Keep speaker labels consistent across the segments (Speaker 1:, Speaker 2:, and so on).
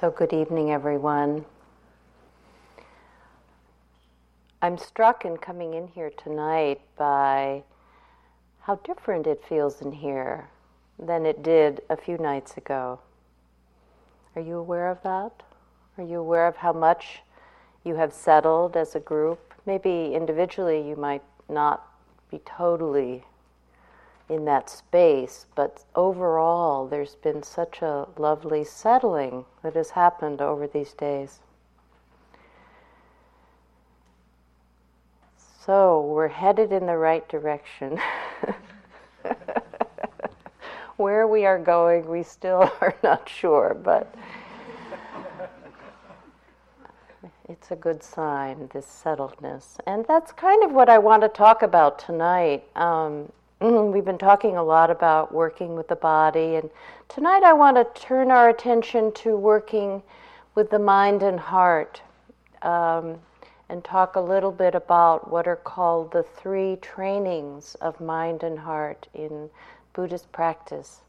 Speaker 1: So, good evening, everyone. I'm struck in coming in here tonight by how different it feels in here than it did a few nights ago. Are you aware of that? Are you aware of how much you have settled as a group? Maybe individually you might not be totally in that space, but overall there's been such a lovely settling that has happened over these days. So we're headed in the right direction. Where we are going, we still are not sure, but it's a good sign, this settledness. And that's kind of what I want to talk about tonight. Um, we've been talking a lot about working with the body, and tonight I want to turn our attention to working with the mind and heart. Um, and talk a little bit about what are called the three trainings of mind and heart in Buddhist practice.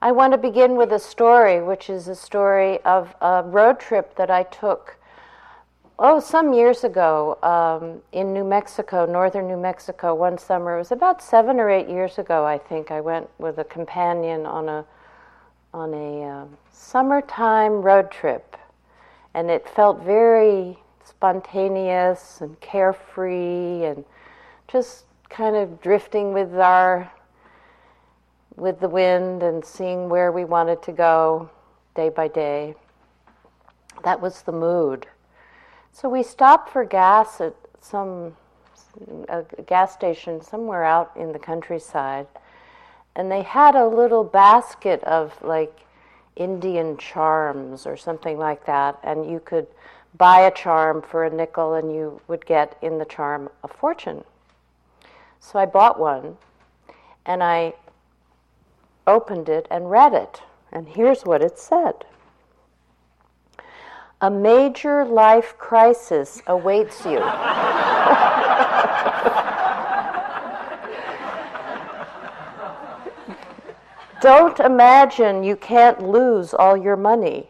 Speaker 1: I want to begin with a story, which is a story of a road trip that I took, oh, some years ago um, in New Mexico, northern New Mexico, one summer. It was about seven or eight years ago, I think. I went with a companion on a on a uh, summertime road trip, and it felt very spontaneous and carefree and just kind of drifting with our with the wind and seeing where we wanted to go day by day. That was the mood. So we stopped for gas at some a gas station somewhere out in the countryside and they had a little basket of like Indian charms or something like that and you could buy a charm for a nickel and you would get in the charm a fortune. So I bought one and I opened it and read it. And here's what it said A major life crisis awaits you. Don't imagine you can't lose all your money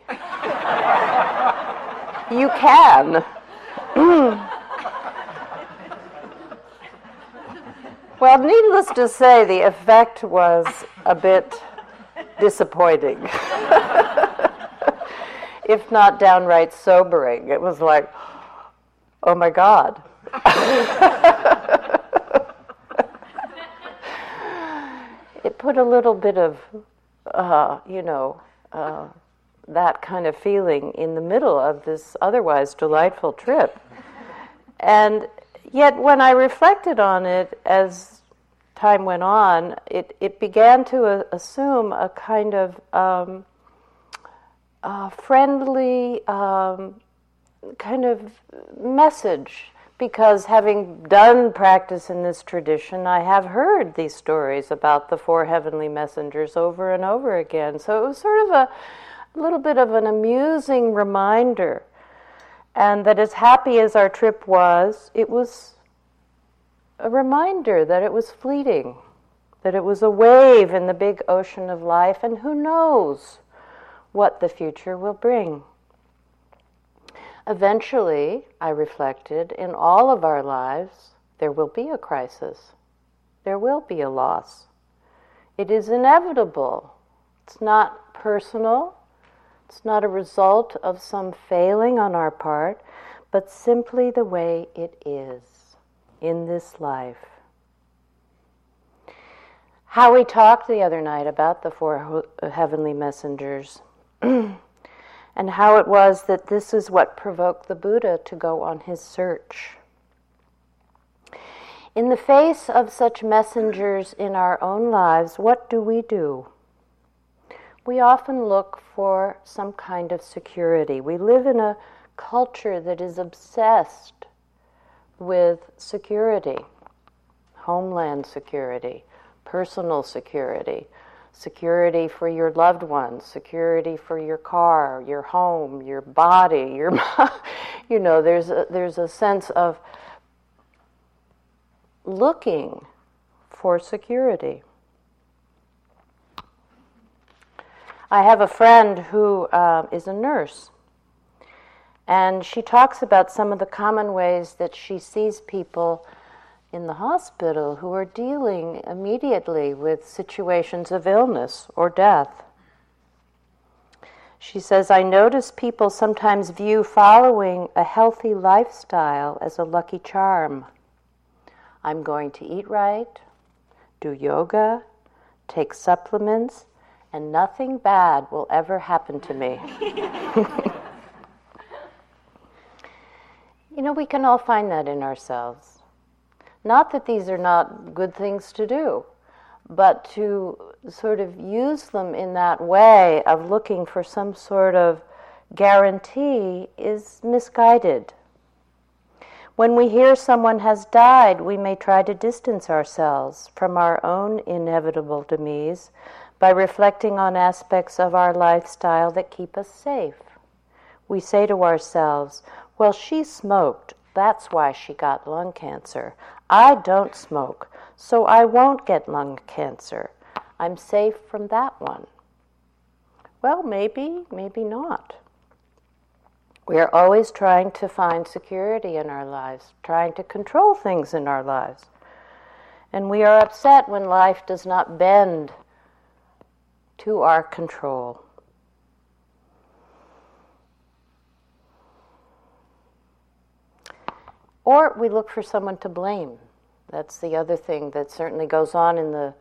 Speaker 1: you can. well, needless to say, the effect was a bit disappointing, if not downright sobering. It was like, oh my God. it put a little bit of, uh, you know, uh, that kind of feeling in the middle of this otherwise delightful trip. and yet, when I reflected on it as time went on, it, it began to uh, assume a kind of um, uh, friendly um, kind of message. Because having done practice in this tradition, I have heard these stories about the four heavenly messengers over and over again. So it was sort of a, a little bit of an amusing reminder. And that as happy as our trip was, it was a reminder that it was fleeting, that it was a wave in the big ocean of life, and who knows what the future will bring. Eventually, I reflected, in all of our lives, there will be a crisis. There will be a loss. It is inevitable. It's not personal, it's not a result of some failing on our part, but simply the way it is in this life. How we talked the other night about the four heavenly messengers, and how it was that this is what provoked the Buddha to go on his search. In the face of such messengers in our own lives, what do we do? we often look for some kind of security. We live in a culture that is obsessed with security, homeland security, personal security, security for your loved ones, security for your car, your home, your body, your you know, there's a, there's a sense of looking for security. I have a friend who uh, is a nurse, and she talks about some of the common ways that she sees people in the hospital who are dealing immediately with situations of illness or death. She says, I notice people sometimes view following a healthy lifestyle as a lucky charm. I'm going to eat right, do yoga, take supplements, and nothing bad will ever happen to me. you know, we can all find that in ourselves. Not that these are not good things to do, but to sort of use them in that way of looking for some sort of guarantee is misguided. When we hear someone has died, we may try to distance ourselves from our own inevitable demise by reflecting on aspects of our lifestyle that keep us safe. We say to ourselves, Well, she smoked, that's why she got lung cancer. I don't smoke, so I won't get lung cancer. I'm safe from that one. Well, maybe, maybe not. We are always trying to find security in our lives, trying to control things in our lives. And we are upset when life does not bend to our control. Or we look for someone to blame. That's the other thing that certainly goes on in the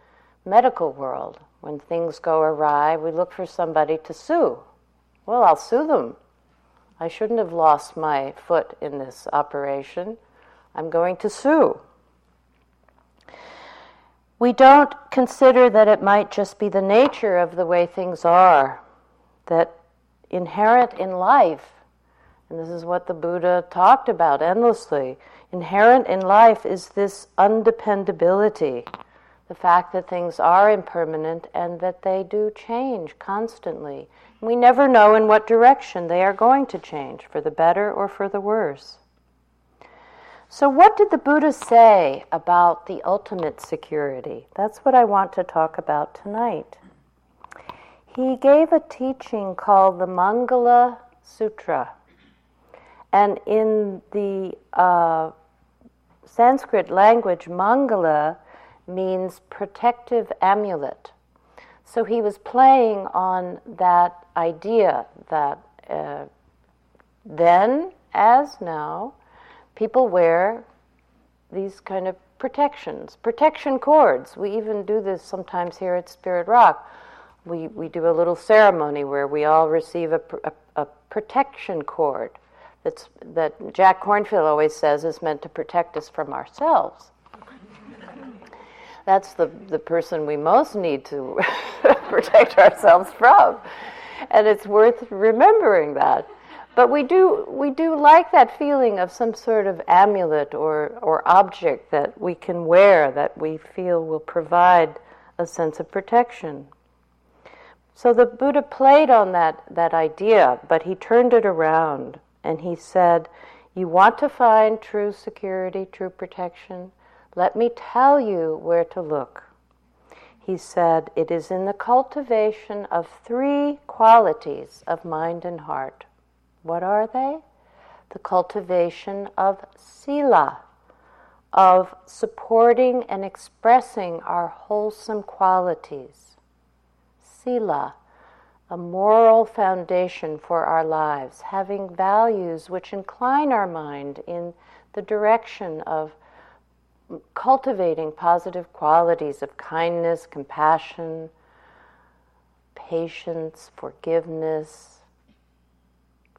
Speaker 1: medical world. When things go awry, we look for somebody to sue. Well, I'll sue them. I shouldn't have lost my foot in this operation. I'm going to sue. We don't consider that it might just be the nature of the way things are, that inherent in life, and this is what the Buddha talked about endlessly Inherent in life is this undependability, the fact that things are impermanent and that they do change constantly. We never know in what direction they are going to change, for the better or for the worse. So, what did the Buddha say about the ultimate security? That's what I want to talk about tonight. He gave a teaching called the Mangala Sutra. And in the uh, Sanskrit language, Mangala means protective amulet. So he was playing on that idea that uh, then, as now, people wear these kind of protections, protection cords. We even do this sometimes here at Spirit Rock. We, we do a little ceremony where we all receive a, a, a protection cord that's, that Jack Kornfield always says is meant to protect us from ourselves. That's the, the person we most need to protect ourselves from. And it's worth remembering that. But we do, we do like that feeling of some sort of amulet or, or object that we can wear that we feel will provide a sense of protection. So the Buddha played on that, that idea, but he turned it around and he said, You want to find true security, true protection? Let me tell you where to look. He said, It is in the cultivation of three qualities of mind and heart. What are they? The cultivation of sila, of supporting and expressing our wholesome qualities. Sila, a moral foundation for our lives, having values which incline our mind in the direction of cultivating positive qualities of kindness, compassion, patience, forgiveness,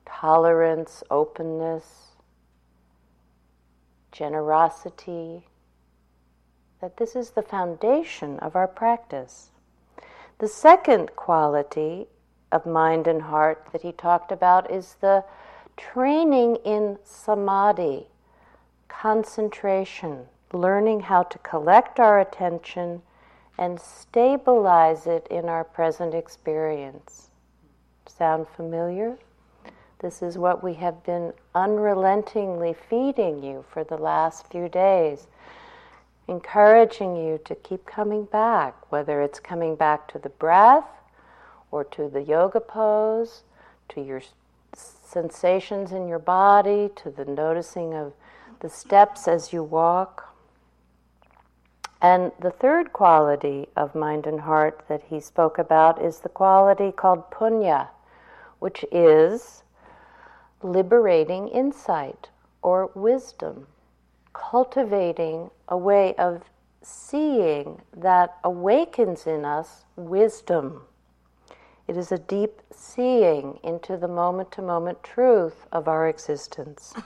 Speaker 1: tolerance, openness, generosity, that this is the foundation of our practice. The second quality of mind and heart that he talked about is the training in samadhi, concentration, learning how to collect our attention and stabilize it in our present experience. Sound familiar? This is what we have been unrelentingly feeding you for the last few days, encouraging you to keep coming back, whether it's coming back to the breath or to the yoga pose, to your sensations in your body, to the noticing of the steps as you walk. And the third quality of mind and heart that he spoke about is the quality called panna, which is liberating insight or wisdom, cultivating a way of seeing that awakens in us wisdom. It is a deep seeing into the moment to moment truth of our existence.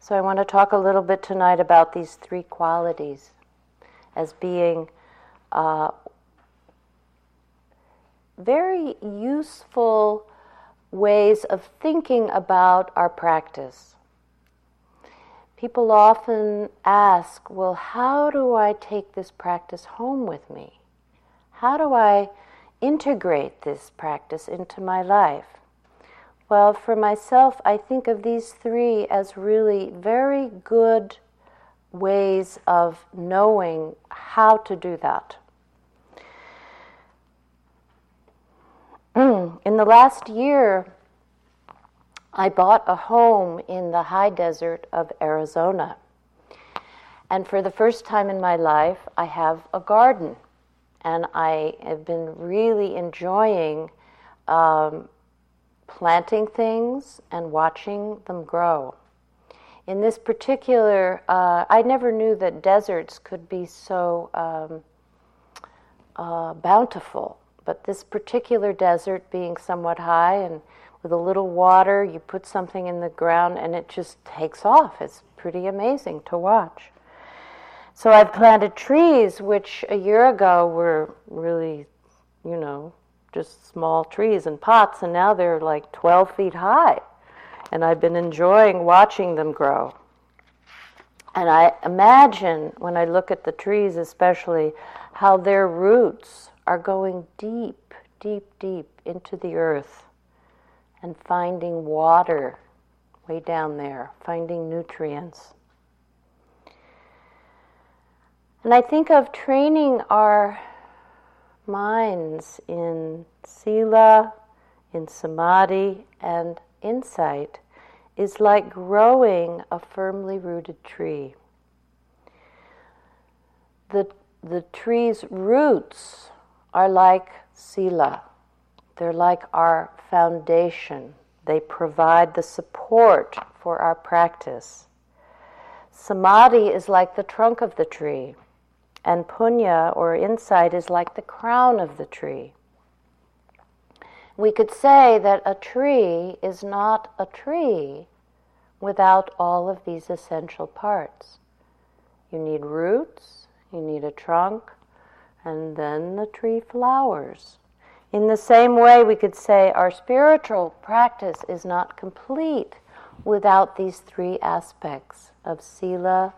Speaker 1: So, I want to talk a little bit tonight about these three qualities as being uh, very useful ways of thinking about our practice. People often ask, well, how do I take this practice home with me? How do I integrate this practice into my life? Well, for myself, I think of these three as really very good ways of knowing how to do that. Mm. In the last year, I bought a home in the high desert of Arizona. And for the first time in my life, I have a garden. And I have been really enjoying um, planting things and watching them grow. In this particular, uh, I never knew that deserts could be so um, uh, bountiful. But this particular desert being somewhat high and with a little water, you put something in the ground and it just takes off. It's pretty amazing to watch. So I've planted trees which a year ago were really, you know, just small trees in pots, and now they're like 12 feet high. And I've been enjoying watching them grow. And I imagine when I look at the trees, especially, how their roots are going deep, deep, deep into the earth and finding water way down there, finding nutrients. And I think of training our minds in sila, in samadhi, and insight is like growing a firmly rooted tree. The, the tree's roots are like sila, they're like our foundation. They provide the support for our practice. Samadhi is like the trunk of the tree, and panna or insight is like the crown of the tree. We could say that a tree is not a tree without all of these essential parts. You need roots, you need a trunk, and then the tree flowers. In the same way, we could say our spiritual practice is not complete without these three aspects of sila,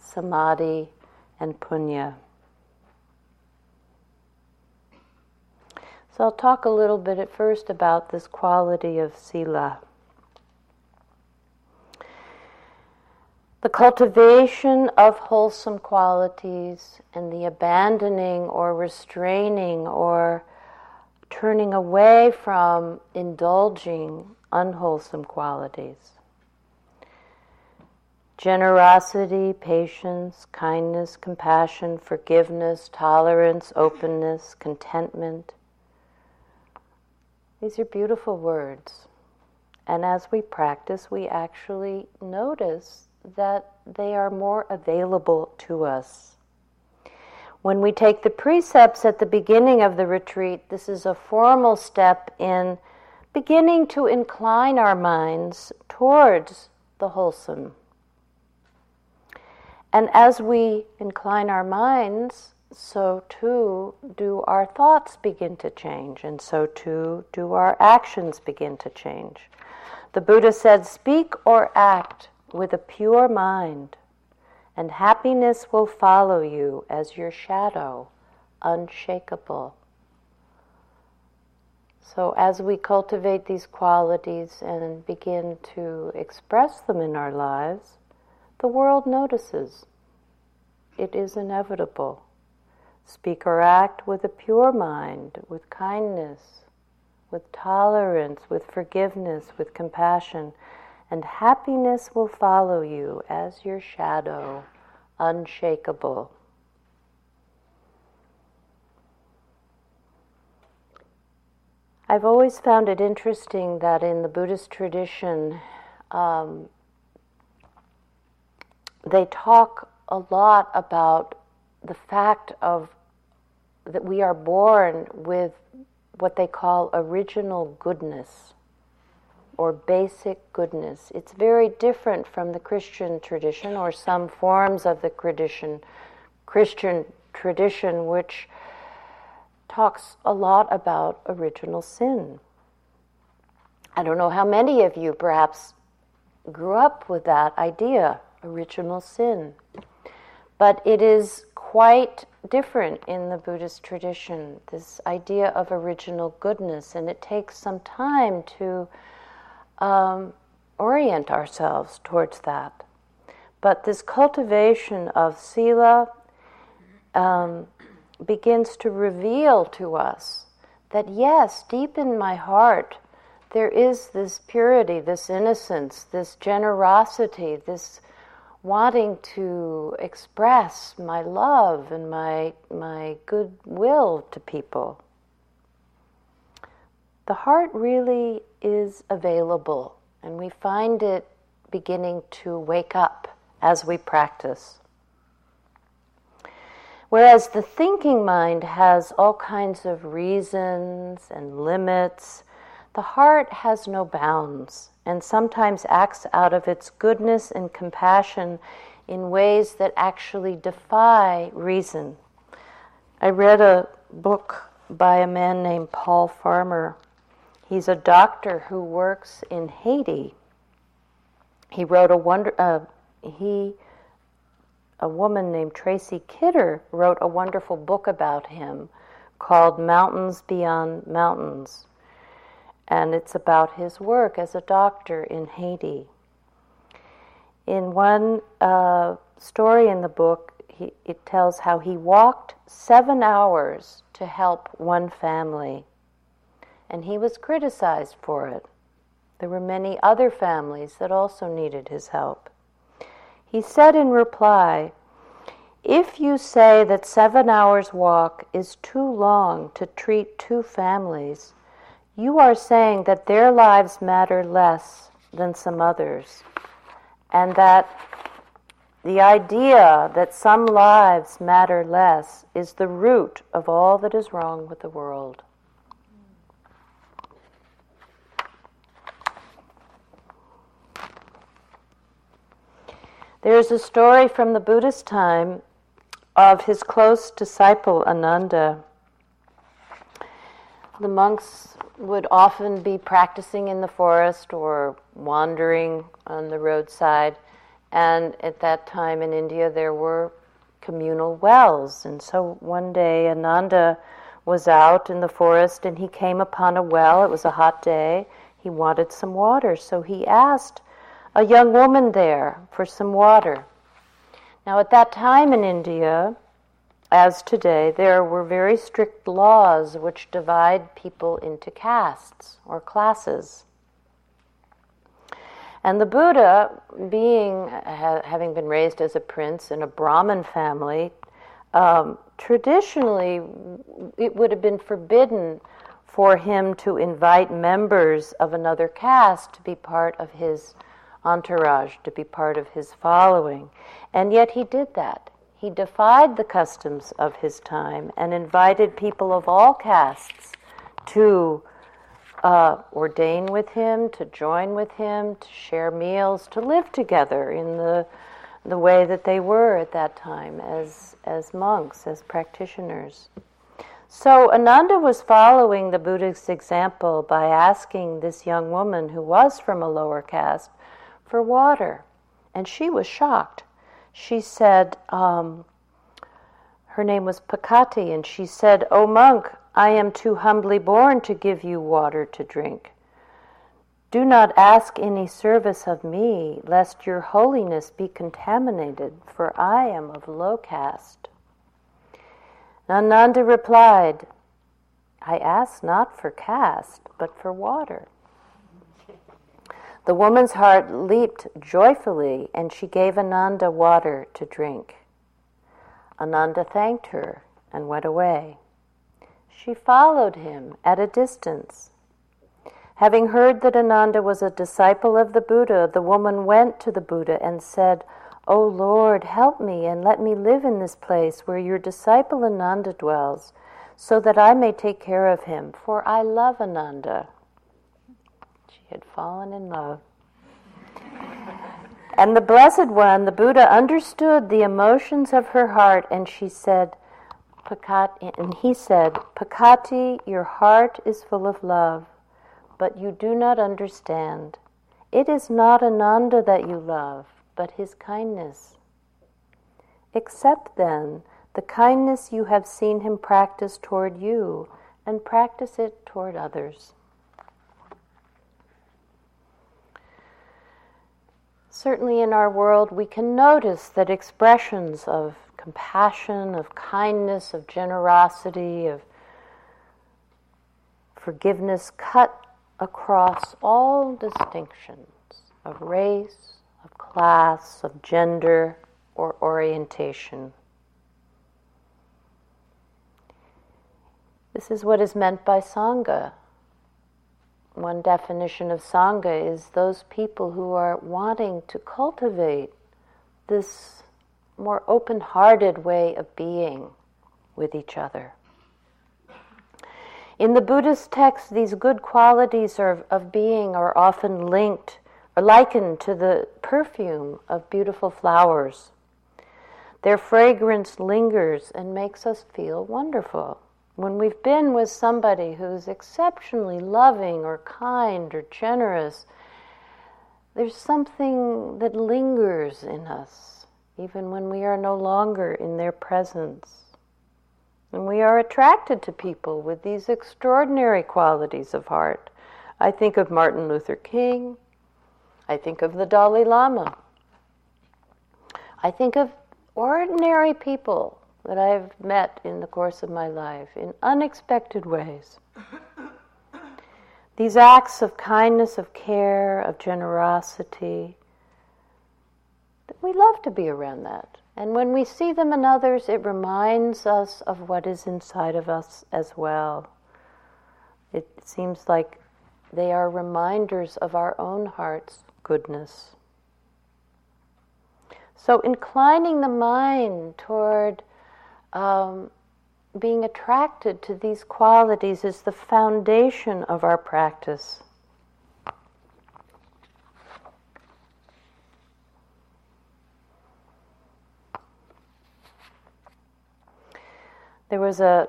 Speaker 1: samadhi, and panna. So I'll talk a little bit at first about this quality of sila. The cultivation of wholesome qualities and the abandoning or restraining or turning away from indulging unwholesome qualities. Generosity, patience, kindness, compassion, forgiveness, tolerance, openness, contentment. These are beautiful words. And as we practice, we actually notice that they are more available to us when we take the precepts at the beginning of the retreat, this is a formal step in beginning to incline our minds towards the wholesome. And as we incline our minds, so too do our thoughts begin to change, and so too do our actions begin to change. The Buddha said, Speak or act with a pure mind and happiness will follow you as your shadow, unshakable. So, as we cultivate these qualities and begin to express them in our lives, the world notices. It is inevitable. Speak or act with a pure mind, with kindness, with tolerance, with forgiveness, with compassion, and happiness will follow you as your shadow, unshakable. I've always found it interesting that in the Buddhist tradition, um, they talk a lot about the fact of that we are born with what they call original goodness or basic goodness. It's very different from the Christian tradition or some forms of the tradition, Christian tradition, which talks a lot about original sin. I don't know how many of you perhaps grew up with that idea, original sin. But it is quite different in the Buddhist tradition, this idea of original goodness, and it takes some time to um, orient ourselves towards that. But this cultivation of sila um, begins to reveal to us that yes, deep in my heart, there is this purity, this innocence, this generosity, this wanting to express my love and my, my goodwill to people. The heart really is available, and we find it beginning to wake up as we practice. Whereas the thinking mind has all kinds of reasons and limits, the heart has no bounds and sometimes acts out of its goodness and compassion in ways that actually defy reason. I read a book by a man named Paul Farmer. He's a doctor who works in Haiti. He wrote a wonder. Uh, he a woman named Tracy Kidder wrote a wonderful book about him called Mountains Beyond Mountains. And it's about his work as a doctor in Haiti. In one uh, story in the book, he, it tells how he walked seven hours to help one family. And he was criticized for it. There were many other families that also needed his help. He said in reply, If you say that seven hours' walk is too long to treat two families, you are saying that their lives matter less than some others, and that the idea that some lives matter less is the root of all that is wrong with the world. There is a story from the Buddhist time of his close disciple Ananda. The monks would often be practicing in the forest or wandering on the roadside, and at that time in India there were communal wells. And so one day Ananda was out in the forest and he came upon a well. It was a hot day. He wanted some water, so he asked a young woman there for some water. Now, at that time in India, as today, there were very strict laws which divide people into castes or classes. And the Buddha, being ha- having been raised as a prince in a Brahmin family, um, traditionally it would have been forbidden for him to invite members of another caste to be part of his entourage, to be part of his following. And yet he did that. He defied the customs of his time and invited people of all castes to uh, ordain with him, to join with him, to share meals, to live together in the the way that they were at that time as as monks, as practitioners. So Ananda was following the Buddha's example by asking this young woman who was from a lower caste for water. And she was shocked. She said, um, her name was Pakati, and she said, O monk, I am too humbly born to give you water to drink. Do not ask any service of me, lest your holiness be contaminated, for I am of low caste. Ananda replied, I asked not for caste, but for water. The woman's heart leaped joyfully, and she gave Ananda water to drink. Ananda thanked her and went away. She followed him at a distance. Having heard that Ananda was a disciple of the Buddha, the woman went to the Buddha and said, O Lord, help me and let me live in this place where your disciple Ananda dwells, so that I may take care of him, for I love Ananda had fallen in love. And the Blessed One, the Buddha, understood the emotions of her heart, and she said, Pakati, and he said, Pakati, your heart is full of love, but you do not understand. It is not Ananda that you love, but his kindness. Accept then the kindness you have seen him practice toward you, and practice it toward others. Certainly, in our world, we can notice that expressions of compassion, of kindness, of generosity, of forgiveness cut across all distinctions of race, of class, of gender, or orientation. This is what is meant by Sangha one definition of Sangha is those people who are wanting to cultivate this more open hearted way of being with each other. In the Buddhist text, these good qualities of, of being are often linked or likened to the perfume of beautiful flowers. Their fragrance lingers and makes us feel wonderful. When we've been with somebody who's exceptionally loving or kind or generous, there's something that lingers in us, even when we are no longer in their presence. And we are attracted to people with these extraordinary qualities of heart. I think of Martin Luther King. I think of the Dalai Lama. I think of ordinary people that I've met in the course of my life in unexpected ways. These acts of kindness, of care, of generosity, we love to be around that. And when we see them in others, it reminds us of what is inside of us as well. It seems like they are reminders of our own heart's goodness. So, inclining the mind toward um, being attracted to these qualities is the foundation of our practice. There was a,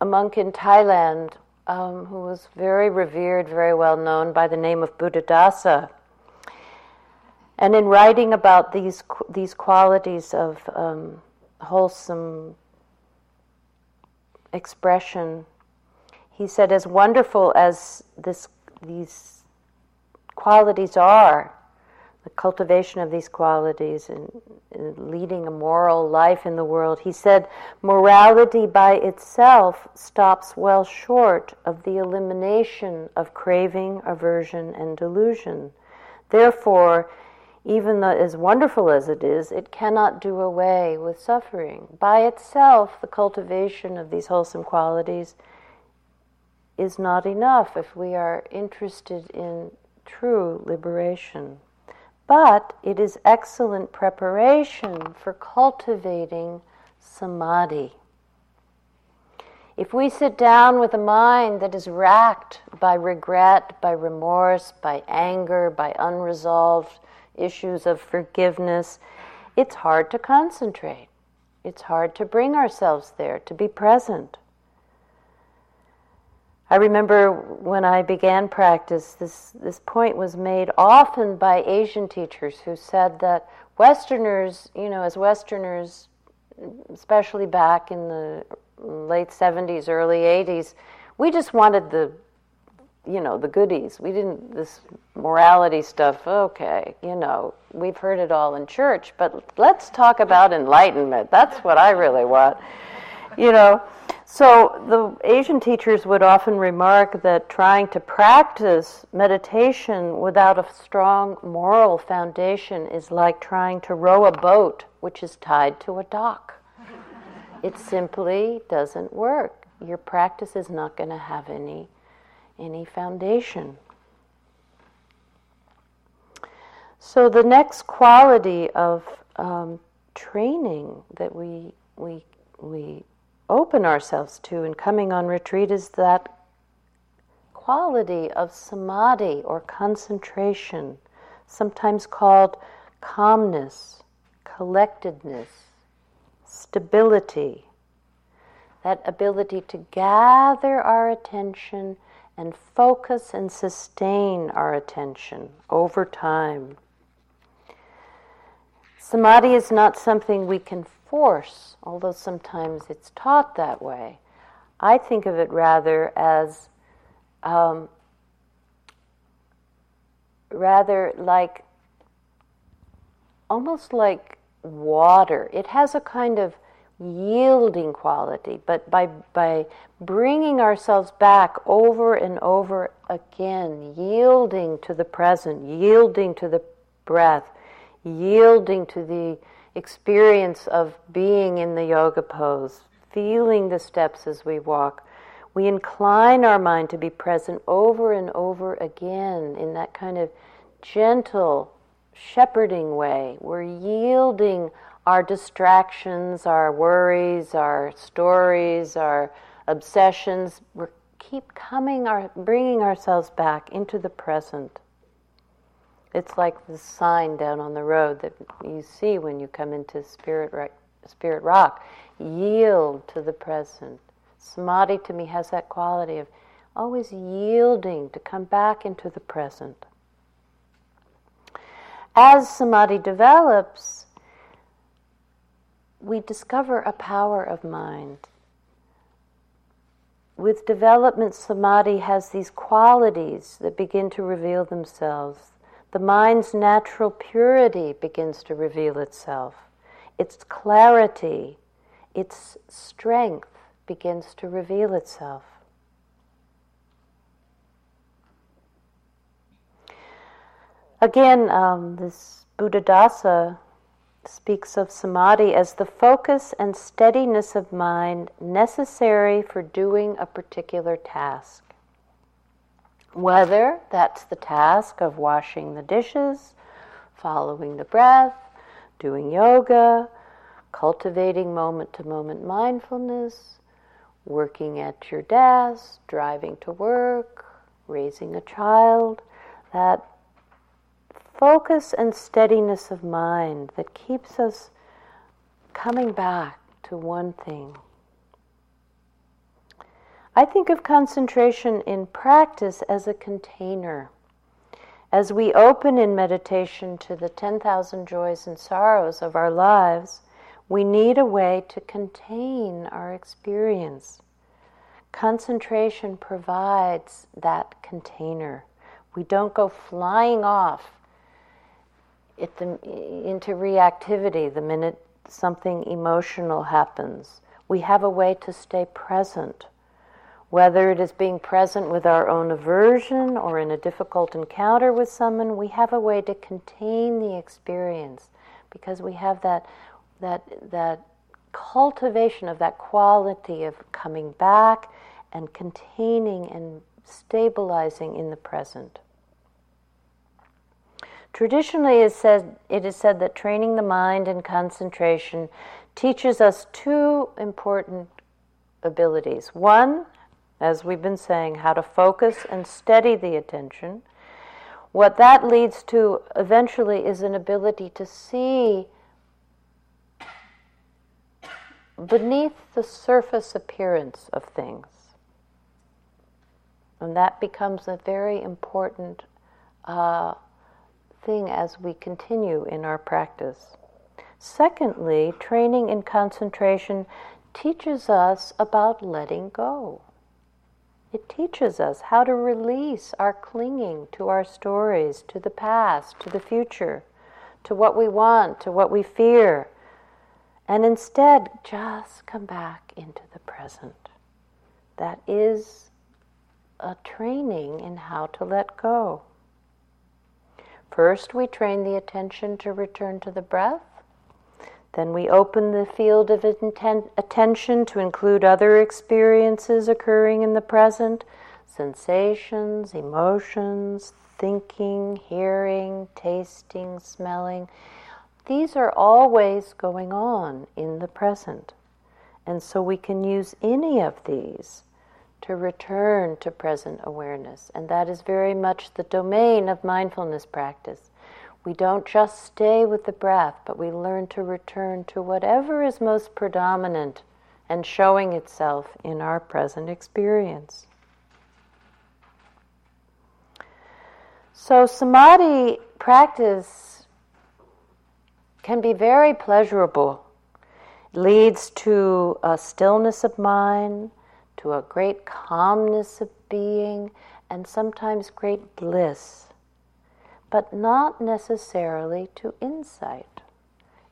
Speaker 1: a monk in Thailand um, who was very revered, very well known by the name of Buddhadasa. And in writing about these, these qualities of um, wholesome expression. He said, as wonderful as this, these qualities are, the cultivation of these qualities and, and, leading a moral life in the world, he said, morality by itself stops well short of the elimination of craving, aversion, and delusion. Therefore, even though as wonderful as it is, it cannot do away with suffering. By itself, the cultivation of these wholesome qualities is not enough if we are interested in true liberation. But it is excellent preparation for cultivating samadhi. If we sit down with a mind that is racked by regret, by remorse, by anger, by unresolved issues of forgiveness, it's hard to concentrate. It's hard to bring ourselves there, to be present. I remember when I began practice, this, this point was made often by Asian teachers who said that Westerners, you know, as Westerners, especially back in the late 70s, early 80s, we just wanted the you know, the goodies. We didn't, this morality stuff, okay, you know, we've heard it all in church, but let's talk about enlightenment. That's what I really want. you know. So the Asian teachers would often remark that trying to practice meditation without a strong moral foundation is like trying to row a boat which is tied to a dock. it simply doesn't work. Your practice is not going to have any any foundation. So the next quality of um, training that we we we open ourselves to in coming on retreat is that quality of samadhi or concentration, sometimes called calmness, collectedness, stability. That ability to gather our attention and focus and sustain our attention over time. Samadhi is not something we can force, although sometimes it's taught that way. I think of it rather as um, rather like almost like water. It has a kind of yielding quality, but by by bringing ourselves back over and over again, yielding to the present, yielding to the breath, yielding to the experience of being in the yoga pose, feeling the steps as we walk, we incline our mind to be present over and over again in that kind of gentle, shepherding way. We're yielding our distractions, our worries, our stories, our obsessions. We keep coming, our, bringing ourselves back into the present. It's like the sign down on the road that you see when you come into Spirit, Spirit Rock. Yield to the present. Samadhi to me has that quality of always yielding to come back into the present. As Samadhi develops, we discover a power of mind. With development, Samadhi has these qualities that begin to reveal themselves the mind's natural purity begins to reveal itself. Its clarity, its strength begins to reveal itself. Again, um, this Buddhadasa speaks of samadhi as the focus and steadiness of mind necessary for doing a particular task. Whether that's the task of washing the dishes, following the breath, doing yoga, cultivating moment to moment mindfulness, working at your desk, driving to work, raising a child, that focus and steadiness of mind that keeps us coming back to one thing. I think of concentration in practice as a container. As we open in meditation to the 10,000 joys and sorrows of our lives, we need a way to contain our experience. Concentration provides that container. We don't go flying off the, into reactivity the minute something emotional happens. We have a way to stay present whether it is being present with our own aversion or in a difficult encounter with someone, we have a way to contain the experience because we have that, that, that cultivation of that quality of coming back and containing and stabilizing in the present. Traditionally, it said, it is said that training the mind in concentration teaches us two important abilities. One, as we've been saying, how to focus and steady the attention. What that leads to eventually is an ability to see beneath the surface appearance of things. And that becomes a very important uh, thing as we continue in our practice. Secondly, training in concentration teaches us about letting go. It teaches us how to release our clinging to our stories, to the past, to the future, to what we want, to what we fear, and instead just come back into the present. That is a training in how to let go. First, we train the attention to return to the breath. Then we open the field of intent, attention to include other experiences occurring in the present sensations, emotions, thinking, hearing, tasting, smelling. These are always going on in the present. And so we can use any of these to return to present awareness. And that is very much the domain of mindfulness practice. We don't just stay with the breath, but we learn to return to whatever is most predominant and showing itself in our present experience. So, samadhi practice can be very pleasurable. Leads to a stillness of mind, to a great calmness of being, and sometimes great bliss, but not necessarily to insight.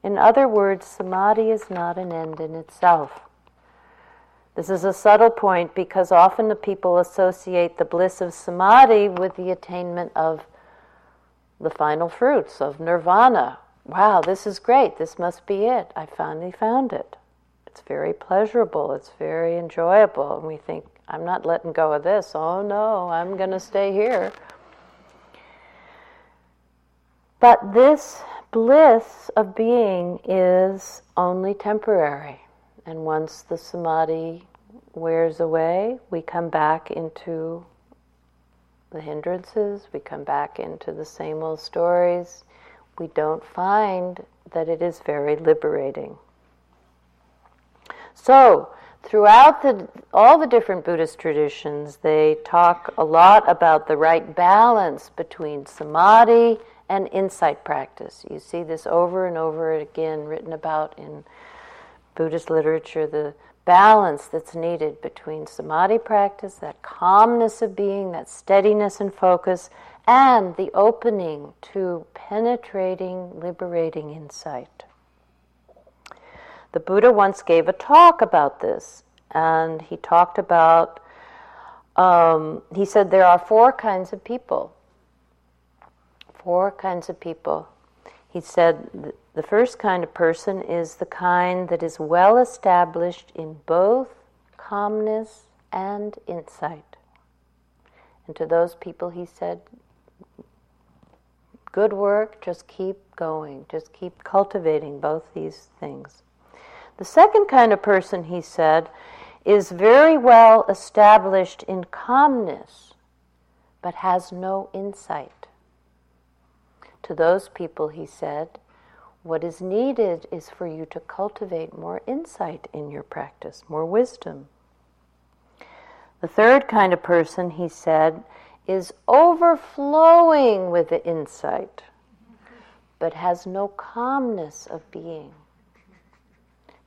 Speaker 1: In other words, samadhi is not an end in itself. This is a subtle point because often the people associate the bliss of samadhi with the attainment of the final fruits of nirvana. Wow, this is great. This must be it. I finally found it. It's very pleasurable. It's very enjoyable. And we think, I'm not letting go of this. Oh no, I'm going to stay here. But this bliss of being is only temporary. And once the samadhi wears away, we come back into the hindrances, we come back into the same old stories. We don't find that it is very liberating. So, throughout the, all the different Buddhist traditions, they talk a lot about the right balance between samadhi and insight practice. You see this over and over again written about in Buddhist literature the balance that's needed between samadhi practice, that calmness of being, that steadiness and focus, and the opening to penetrating, liberating insight. The Buddha once gave a talk about this, and he talked about, um, he said there are four kinds of people. Four kinds of people. He said the first kind of person is the kind that is well established in both calmness and insight. And to those people, he said, Good work, just keep going, just keep cultivating both these things. The second kind of person, he said, is very well established in calmness, but has no insight. To those people, he said, what is needed is for you to cultivate more insight in your practice, more wisdom. The third kind of person, he said, is overflowing with the insight, but has no calmness of being.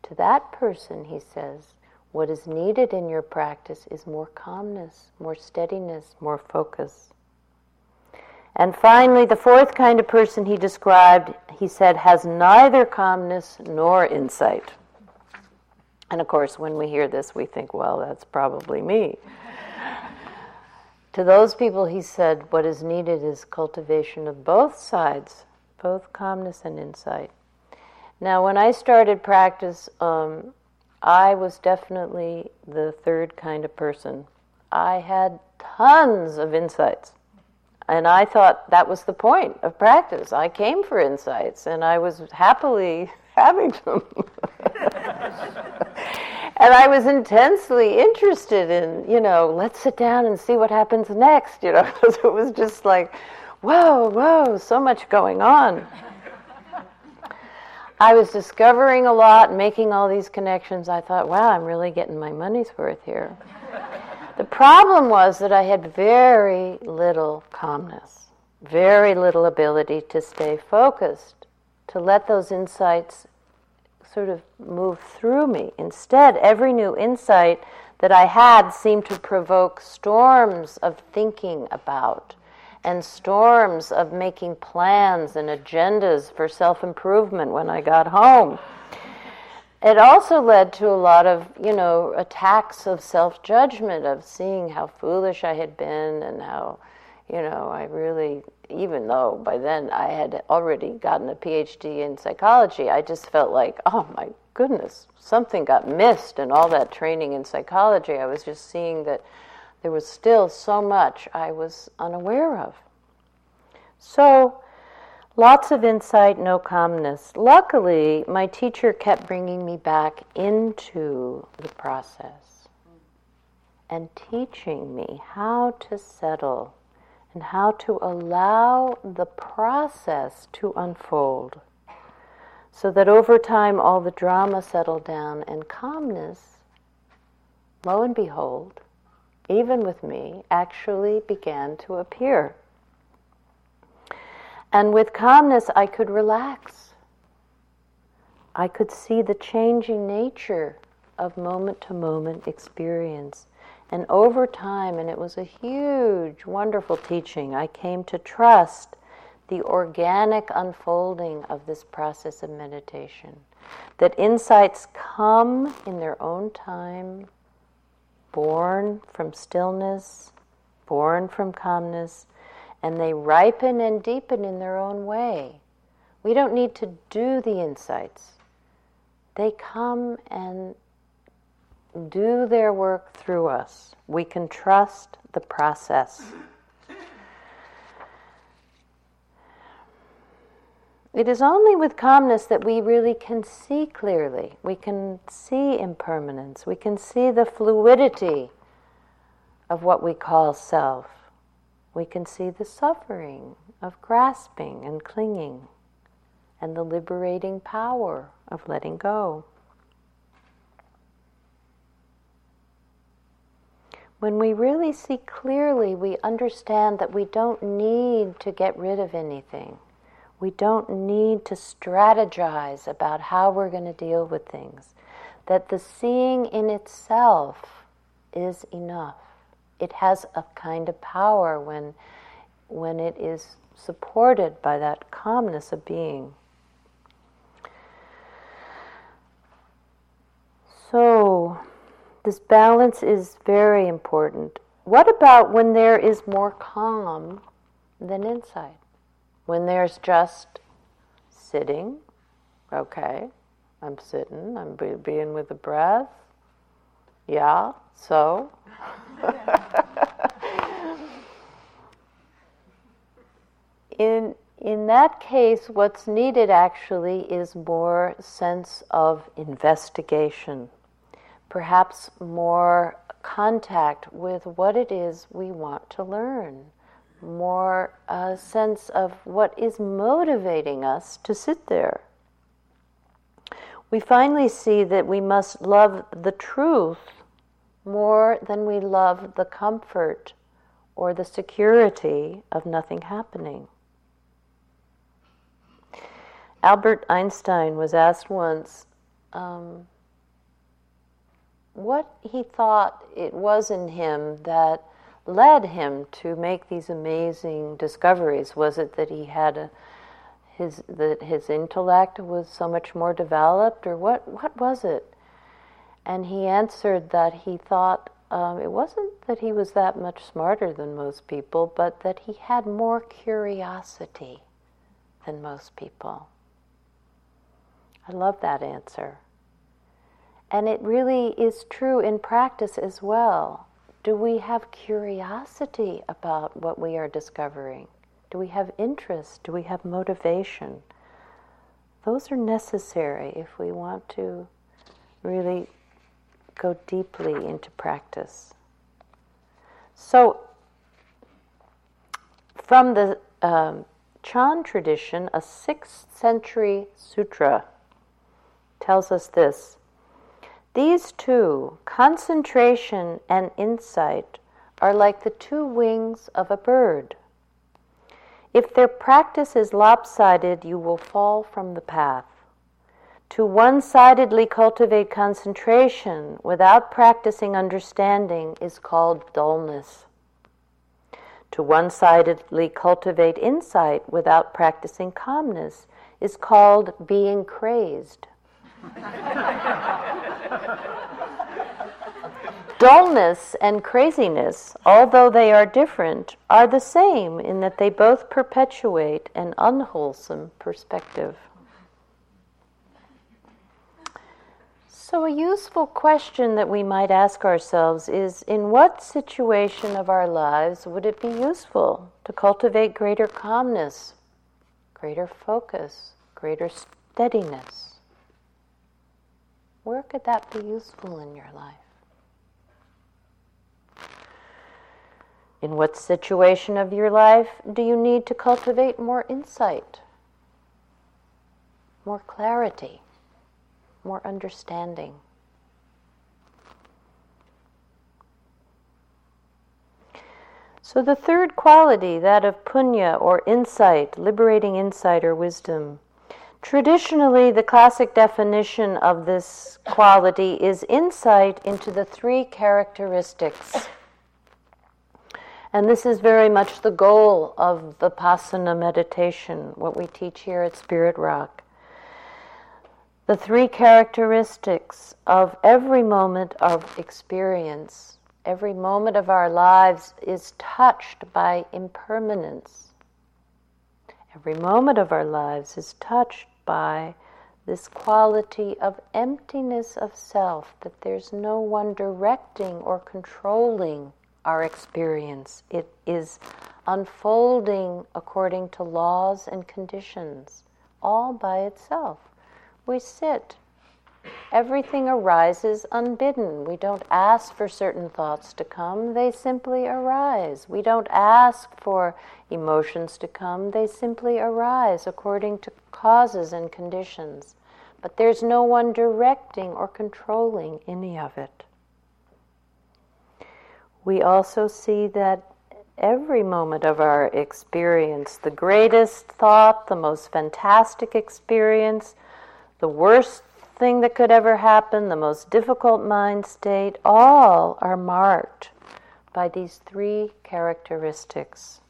Speaker 1: To that person, he says, what is needed in your practice is more calmness, more steadiness, more focus. And finally, the fourth kind of person he described, he said, has neither calmness nor insight. And of course, when we hear this, we think, well, that's probably me. to those people, he said, what is needed is cultivation of both sides, both calmness and insight. Now, when I started practice, um, I was definitely the third kind of person. I had tons of insights. And I thought that was the point of practice. I came for insights and I was happily having them. and I was intensely interested in, you know, let's sit down and see what happens next, you know, because it was just like, whoa, whoa, so much going on. I was discovering a lot, making all these connections. I thought, wow, I'm really getting my money's worth here. The problem was that I had very little calmness, very little ability to stay focused, to let those insights sort of move through me. Instead, every new insight that I had seemed to provoke storms of thinking about and storms of making plans and agendas for self improvement when I got home. it also led to a lot of, you know, attacks of self judgment, of seeing how foolish I had been and how, you know, I really, even though by then I had already gotten a PhD in psychology, I just felt like, oh my goodness, something got missed in all that training in psychology. I was just seeing that there was still so much I was unaware of. So, lots of insight, no calmness. Luckily, my teacher kept bringing me back into the process and teaching me how to settle and how to allow the process to unfold so that over time all the drama settled down and calmness, lo and behold, even with me, actually began to appear. And with calmness, I could relax. I could see the changing nature of moment to moment experience. And over time, and it was a huge, wonderful teaching, I came to trust the organic unfolding of this process of meditation. That insights come in their own time, born from stillness, born from calmness, and they ripen and deepen in their own way. We don't need to do the insights, they come and do their work through us. We can trust the process. It is only with calmness that we really can see clearly. We can see impermanence. We can see the fluidity of what we call self. We can see the suffering of grasping and clinging and the liberating power of letting go. When we really see clearly, we understand that we don't need to get rid of anything. We don't need to strategize about how we're going to deal with things. That the seeing in itself is enough. It has a kind of power when, when it is supported by that calmness of being. So, this balance is very important. What about when there is more calm than insight? When there's just sitting, okay, I'm sitting, I'm being with the breath. Yeah, so. in, in that case, what's needed actually is more sense of investigation, perhaps more contact with what it is we want to learn more a sense of what is motivating us to sit there. We finally see that we must love the truth more than we love the comfort or the security of nothing happening. Albert Einstein was asked once um, what he thought it was in him that led him to make these amazing discoveries? Was it that he had a, his that his intellect was so much more developed, or what? What was it? And he answered that he thought um, it wasn't that he was that much smarter than most people, but that he had more curiosity than most people. I love that answer. And it really is true in practice as well. Do we have curiosity about what we are discovering? Do we have interest? Do we have motivation? Those are necessary if we want to really go deeply into practice. So, from the um, Chan tradition, a 6th century sutra tells us this these two, concentration and insight, are like the two wings of a bird. If their practice is lopsided, you will fall from the path. To one sidedly cultivate concentration without practicing understanding is called dullness. To one sidedly cultivate insight without practicing calmness is called being crazed. Dullness and craziness, although they are different, are the same in that they both perpetuate an unwholesome perspective. So, a useful question that we might ask ourselves is In what situation of our lives would it be useful to cultivate greater calmness, greater focus, greater steadiness? Where could that be useful in your life? In what situation of your life do you need to cultivate more insight, more clarity? more understanding. So, the third quality, that of panna or insight, liberating insight or wisdom. Traditionally, the classic definition of this quality is insight into the three characteristics. And this is very much the goal of the Vipassana meditation, what we teach here at Spirit Rock. The three characteristics of every moment of experience, every moment of our lives is touched by impermanence. Every moment of our lives is touched by this quality of emptiness of self, that there's no one directing or controlling our experience. It is unfolding according to laws and conditions, all by itself we sit. Everything arises unbidden. We don't ask for certain thoughts to come, they simply arise. We don't ask for emotions to come, they simply arise according to causes and conditions. But there's no one directing or controlling any of it. We also see that every moment of our experience, the greatest thought, the most fantastic experience, the worst thing that could ever happen, the most difficult mind state, all are marked by these three characteristics.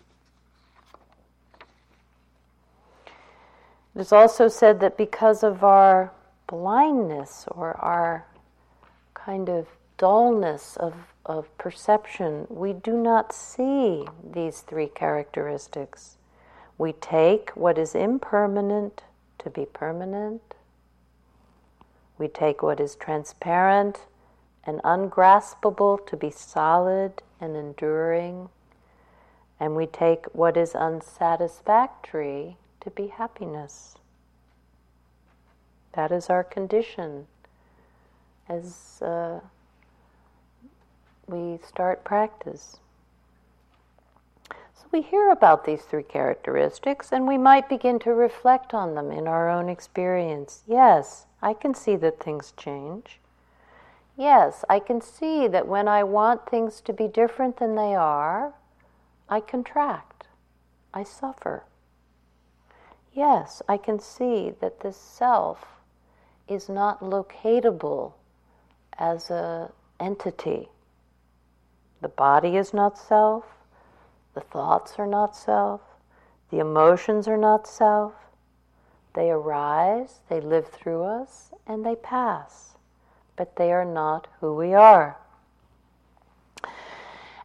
Speaker 1: It is also said that because of our blindness or our kind of dullness of, of perception, we do not see these three characteristics. We take what is impermanent to be permanent, we take what is transparent and ungraspable to be solid and enduring, and we take what is unsatisfactory to be happiness. That is our condition as uh, we start practice. So we hear about these three characteristics and we might begin to reflect on them in our own experience. Yes, I can see that things change. Yes, I can see that when I want things to be different than they are, I contract, I suffer. Yes, I can see that this self is not locatable as a entity. The body is not self, the thoughts are not self, the emotions are not self, they arise, they live through us, and they pass, but they are not who we are.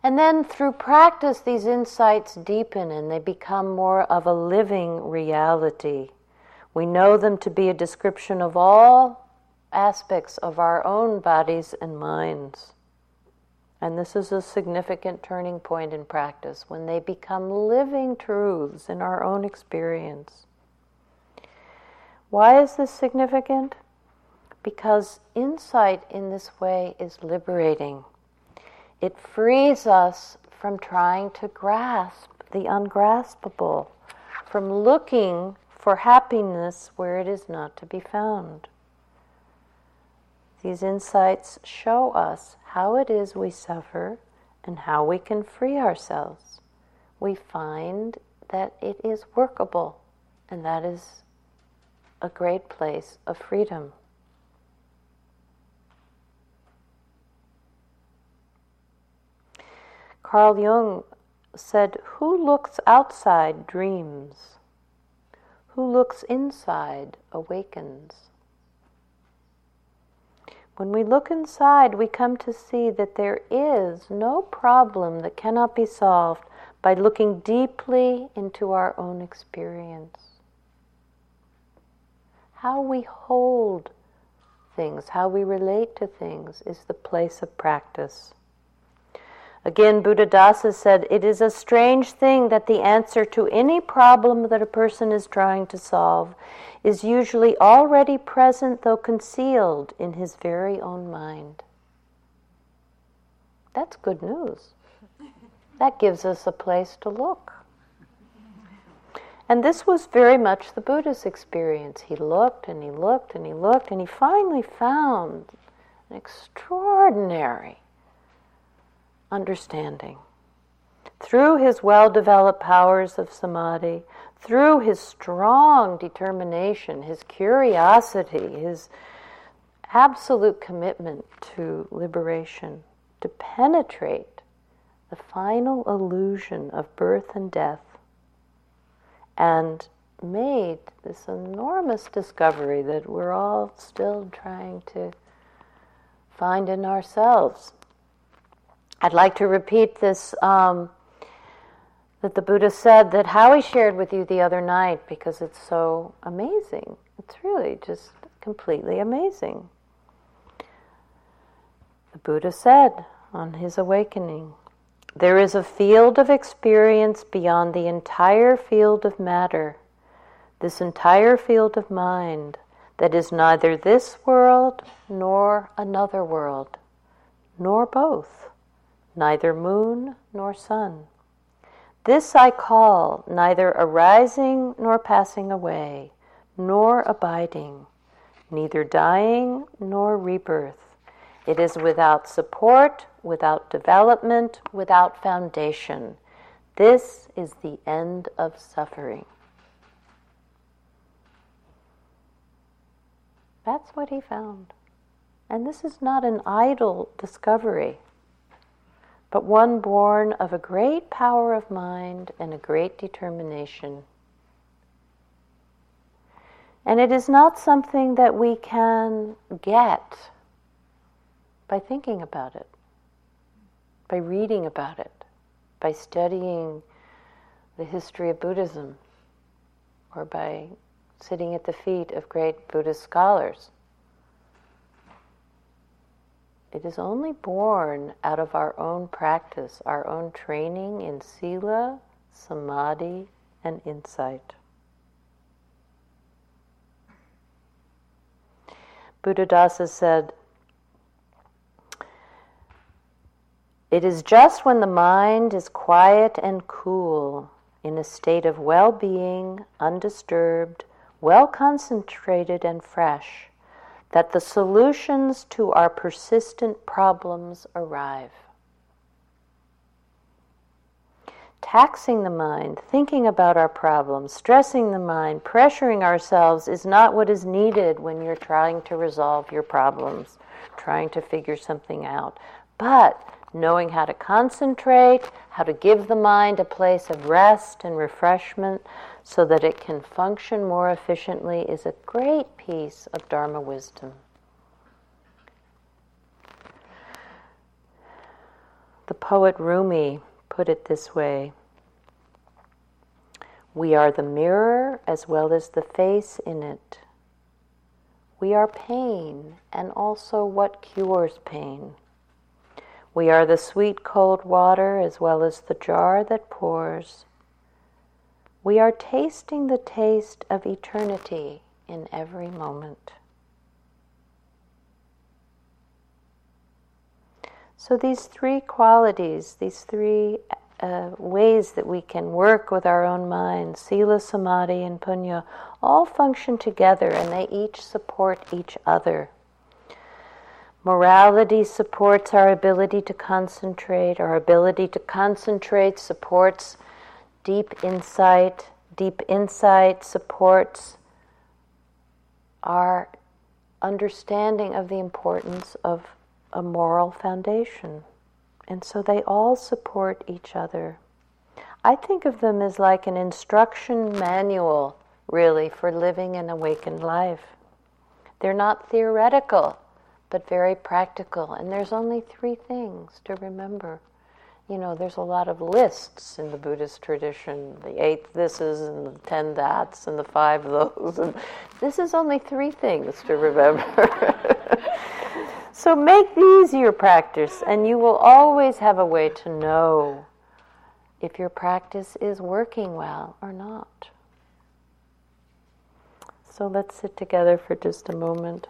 Speaker 1: And then through practice, these insights deepen and they become more of a living reality. We know them to be a description of all aspects of our own bodies and minds. And this is a significant turning point in practice when they become living truths in our own experience. Why is this significant? Because insight in this way is liberating. It frees us from trying to grasp the ungraspable, from looking for happiness where it is not to be found. These insights show us how it is we suffer and how we can free ourselves. We find that it is workable, and that is a great place of freedom. Carl Jung said, Who looks outside dreams, who looks inside awakens. When we look inside, we come to see that there is no problem that cannot be solved by looking deeply into our own experience. How we hold things, how we relate to things, is the place of practice. Again, Buddhadasa said, It is a strange thing that the answer to any problem that a person is trying to solve is usually already present, though concealed, in his very own mind. That's good news. That gives us a place to look. And this was very much the Buddha's experience. He looked and he looked and he looked and he finally found an extraordinary understanding. Through his well developed powers of samadhi, through his strong determination, his curiosity, his absolute commitment to liberation, to penetrate the final illusion of birth and death, and made this enormous discovery that we're all still trying to find in ourselves. I'd like to repeat this um, that the Buddha said that Howie shared with you the other night because it's so amazing. It's really just completely amazing. The Buddha said on his awakening there is a field of experience beyond the entire field of matter, this entire field of mind that is neither this world nor another world, nor both neither moon nor sun. This I call neither arising nor passing away, nor abiding, neither dying nor rebirth. It is without support, without development, without foundation. This is the end of suffering. That's what he found. And this is not an idle discovery but one born of a great power of mind and a great determination. And it is not something that we can get by thinking about it, by reading about it, by studying the history of Buddhism, or by sitting at the feet of great Buddhist scholars. It is only born out of our own practice, our own training in sila, samadhi, and insight. Buddhadasa said, It is just when the mind is quiet and cool, in a state of well being, undisturbed, well concentrated, and fresh, that the solutions to our persistent problems arrive. Taxing the mind, thinking about our problems, stressing the mind, pressuring ourselves is not what is needed when you're trying to resolve your problems, trying to figure something out. But knowing how to concentrate, how to give the mind a place of rest and refreshment, so that it can function more efficiently is a great piece of Dharma wisdom. The poet Rumi put it this way We are the mirror as well as the face in it. We are pain and also what cures pain. We are the sweet cold water as well as the jar that pours. We are tasting the taste of eternity in every moment. So, these three qualities, these three uh, ways that we can work with our own mind, sila, samadhi, and panna, all function together and they each support each other. Morality supports our ability to concentrate, our ability to concentrate supports deep insight. Deep insight supports our understanding of the importance of a moral foundation. And so they all support each other. I think of them as like an instruction manual, really, for living an awakened life. They're not theoretical, but very practical. And there's only three things to remember. You know, there's a lot of lists in the Buddhist tradition the eight thises and the ten that's and the five those. And this is only three things to remember. so make these your practice, and you will always have a way to know if your practice is working well or not. So let's sit together for just a moment.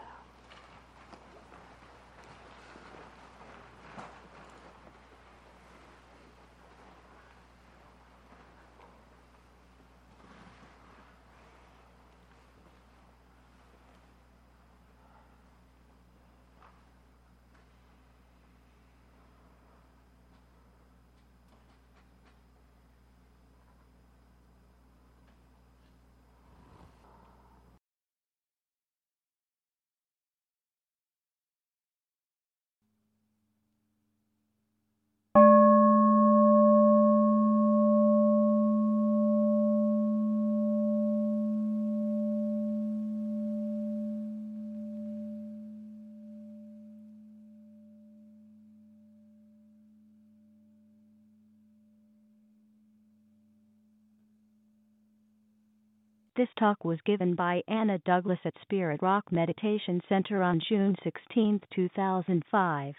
Speaker 2: This talk was given by Anna Douglas at Spirit Rock Meditation Center on June 16, 2005.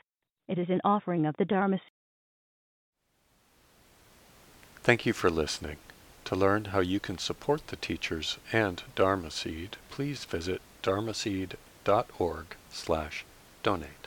Speaker 2: It is an offering of the Dharma. Seed.
Speaker 3: Thank you for listening. To learn how you can support the teachers and Dharma Seed, please visit dharma dharmaseed.org slash donate.